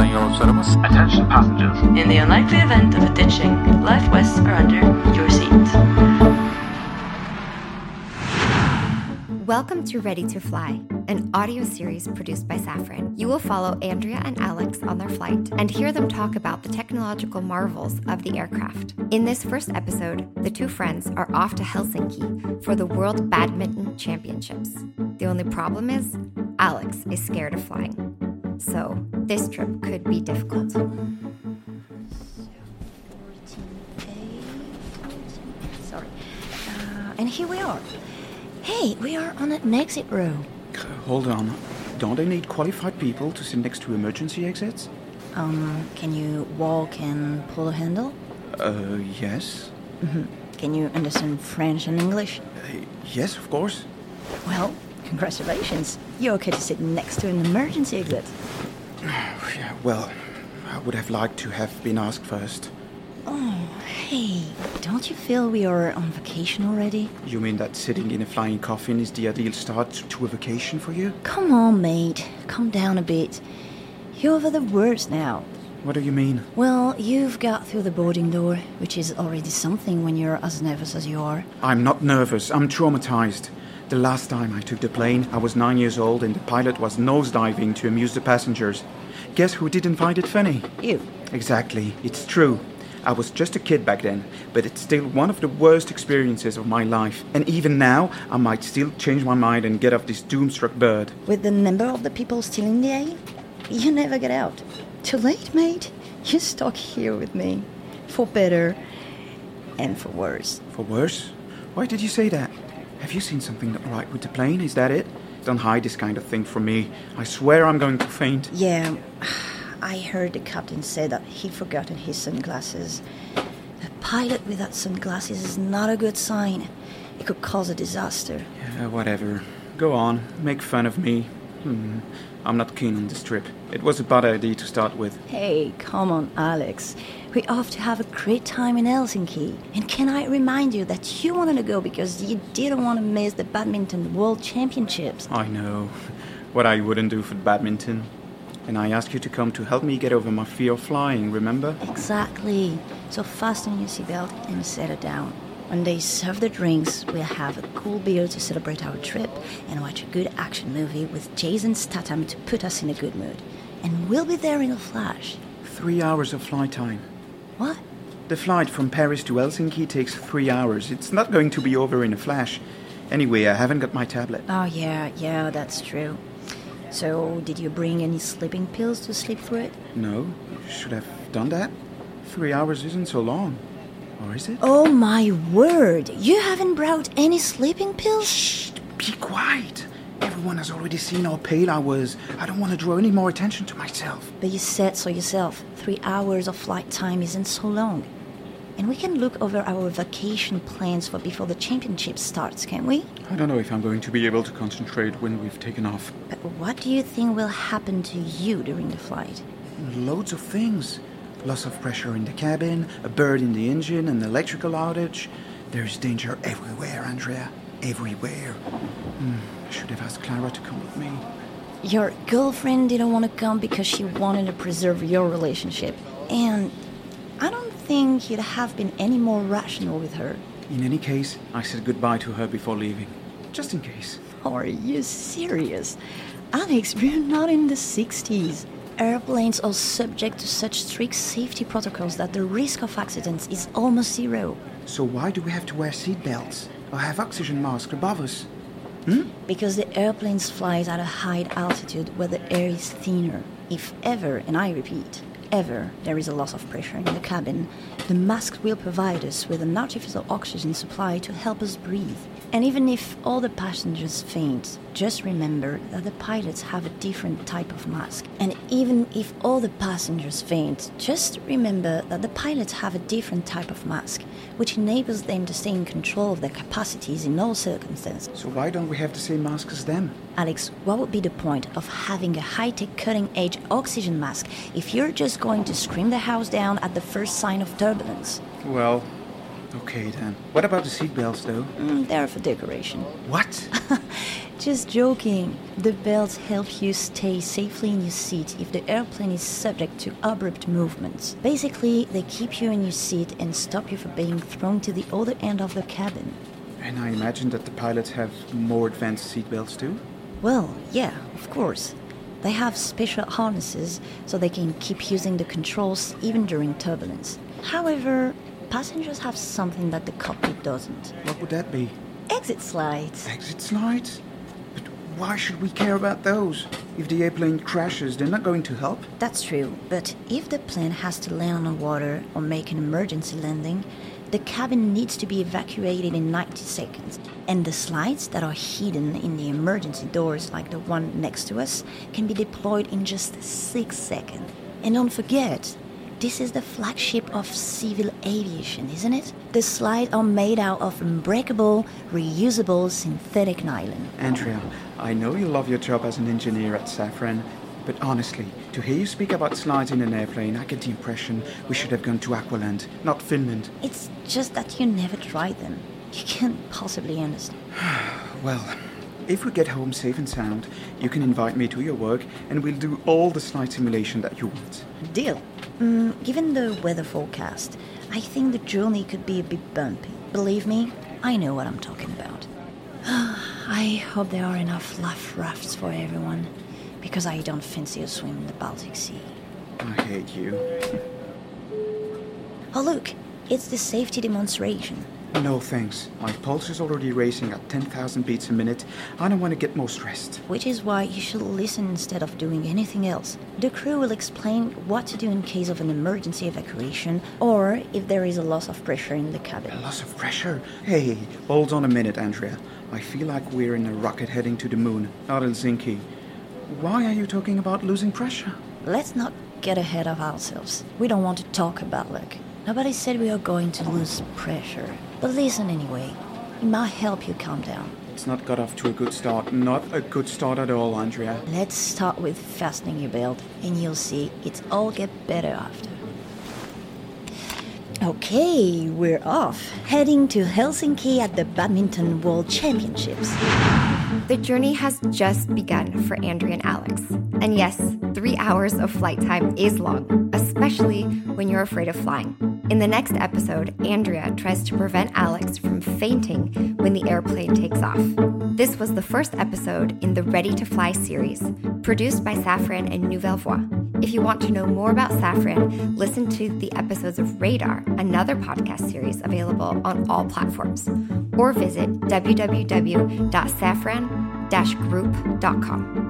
sayın yolcularımız. Attention passengers. In the unlikely event of a ditching, life vests are under your seat. Welcome to Ready to Fly, an audio series produced by Safran. You will follow Andrea and Alex on their flight and hear them talk about the technological marvels of the aircraft. In this first episode, the two friends are off to Helsinki for the World Badminton Championships. The only problem is, Alex is scared of flying. So, this trip could be difficult. Sorry. Uh, and here we are. Hey, we are on an exit row. Hold on. Don't they need qualified people to sit next to emergency exits? Um, can you walk and pull a handle? Uh, yes. Can you understand French and English? Uh, yes, of course. Well, congratulations. You're okay to sit next to an emergency exit. Yeah, well, I would have liked to have been asked first. Oh, hey, don't you feel we are on vacation already? You mean that sitting in a flying coffin is the ideal start to a vacation for you? Come on, mate. Calm down a bit. You're over the worst now. What do you mean? Well, you've got through the boarding door, which is already something when you're as nervous as you are. I'm not nervous. I'm traumatized. The last time I took the plane, I was nine years old and the pilot was nosediving to amuse the passengers. Guess who didn't find it funny? You. Exactly. It's true. I was just a kid back then, but it's still one of the worst experiences of my life. And even now, I might still change my mind and get off this doomstruck bird. With the number of the people still in the air, you never get out. Too late, mate. You're stuck here with me. For better and for worse. For worse? Why did you say that? Have you seen something not right with the plane? Is that it? Don't hide this kind of thing from me. I swear I'm going to faint. Yeah, I heard the captain say that he'd forgotten his sunglasses. A pilot without sunglasses is not a good sign. It could cause a disaster. Yeah, whatever. Go on. Make fun of me. Hmm. I'm not keen on this trip. It was a bad idea to start with. Hey, come on, Alex. We're off to have a great time in Helsinki. And can I remind you that you wanted to go because you didn't want to miss the Badminton World Championships? I know. What I wouldn't do for badminton. And I asked you to come to help me get over my fear of flying, remember? Exactly. So fasten your seatbelt and settle down. When they serve the drinks, we'll have a cool beer to celebrate our trip and watch a good action movie with Jason Statham to put us in a good mood. And we'll be there in a flash. Three hours of flight time. What? The flight from Paris to Helsinki takes three hours. It's not going to be over in a flash. Anyway, I haven't got my tablet. Oh, yeah, yeah, that's true. So, did you bring any sleeping pills to sleep through it? No, you should have done that. Three hours isn't so long. Or is it? Oh my word! You haven't brought any sleeping pills? Shh, be quiet. Everyone has already seen how pale I was. I don't want to draw any more attention to myself. But you said so yourself. Three hours of flight time isn't so long. And we can look over our vacation plans for before the championship starts, can't we? I don't know if I'm going to be able to concentrate when we've taken off. But what do you think will happen to you during the flight? Loads of things. Loss of pressure in the cabin, a bird in the engine, an electrical outage. There's danger everywhere, Andrea. Everywhere. Hmm, I should have asked Clara to come with me. Your girlfriend didn't want to come because she wanted to preserve your relationship. And I don't think you'd have been any more rational with her. In any case, I said goodbye to her before leaving. Just in case. Are you serious? Alex, we're not in the 60s. Airplanes are subject to such strict safety protocols that the risk of accidents is almost zero. So why do we have to wear seatbelts? Or have oxygen masks above us? Hmm? Because the airplanes fly at a high altitude where the air is thinner. If ever, and I repeat, ever there is a loss of pressure in the cabin, the mask will provide us with an artificial oxygen supply to help us breathe. And even if all the passengers faint, just remember that the pilots have a different type of mask. And even if all the passengers faint, just remember that the pilots have a different type of mask, which enables them to stay in control of their capacities in all circumstances. So why don't we have the same mask as them? Alex, what would be the point of having a high tech cutting edge oxygen mask if you're just going to scream the house down at the first sign of turbulence? Well, Okay then. What about the seatbelts though? Mm, they're for decoration. What? Just joking. The belts help you stay safely in your seat if the airplane is subject to abrupt movements. Basically, they keep you in your seat and stop you from being thrown to the other end of the cabin. and I imagine that the pilots have more advanced seatbelts too? Well, yeah, of course. They have special harnesses so they can keep using the controls even during turbulence. However, passengers have something that the cockpit doesn't What would that be? exit slides. Exit slides? But why should we care about those? If the airplane crashes, they're not going to help. That's true, but if the plane has to land on water or make an emergency landing, the cabin needs to be evacuated in 90 seconds. And the slides that are hidden in the emergency doors, like the one next to us, can be deployed in just 6 seconds. And don't forget, this is the flagship of civil aviation, isn't it? The slides are made out of unbreakable, reusable synthetic nylon. Andrea, I know you love your job as an engineer at Safran, but honestly, to hear you speak about slides in an airplane, I get the impression we should have gone to Aqualand, not Finland. It's just that you never tried them. You can't possibly understand. Well, if we get home safe and sound, you can invite me to your work and we'll do all the slide simulation that you want. Deal. Mm, given the weather forecast, I think the journey could be a bit bumpy. Believe me, I know what I'm talking about. I hope there are enough life rafts for everyone, because I don't fancy a swim in the Baltic Sea. I hate you. Oh, look, it's the safety demonstration. No thanks. My pulse is already racing at 10,000 beats a minute. I don't want to get more stressed. Which is why you should listen instead of doing anything else. The crew will explain what to do in case of an emergency evacuation or if there is a loss of pressure in the cabin. A loss of pressure? Hey, hold on a minute, Andrea. I feel like we're in a rocket heading to the moon, not Helsinki. Why are you talking about losing pressure? Let's not get ahead of ourselves. We don't want to talk about luck. Nobody said we are going to lose pressure. But listen anyway. It might help you calm down. It's not got off to a good start. Not a good start at all, Andrea. Let's start with fastening your belt, and you'll see it's all get better after. Okay, we're off, heading to Helsinki at the Badminton World Championships. The journey has just begun for Andrea and Alex. And yes, three hours of flight time is long, especially when you're afraid of flying. In the next episode, Andrea tries to prevent Alex from fainting when the airplane takes off. This was the first episode in the Ready to Fly series, produced by Safran and Nouvelle Voix. If you want to know more about Safran, listen to the episodes of Radar, another podcast series available on all platforms, or visit www.safran-group.com.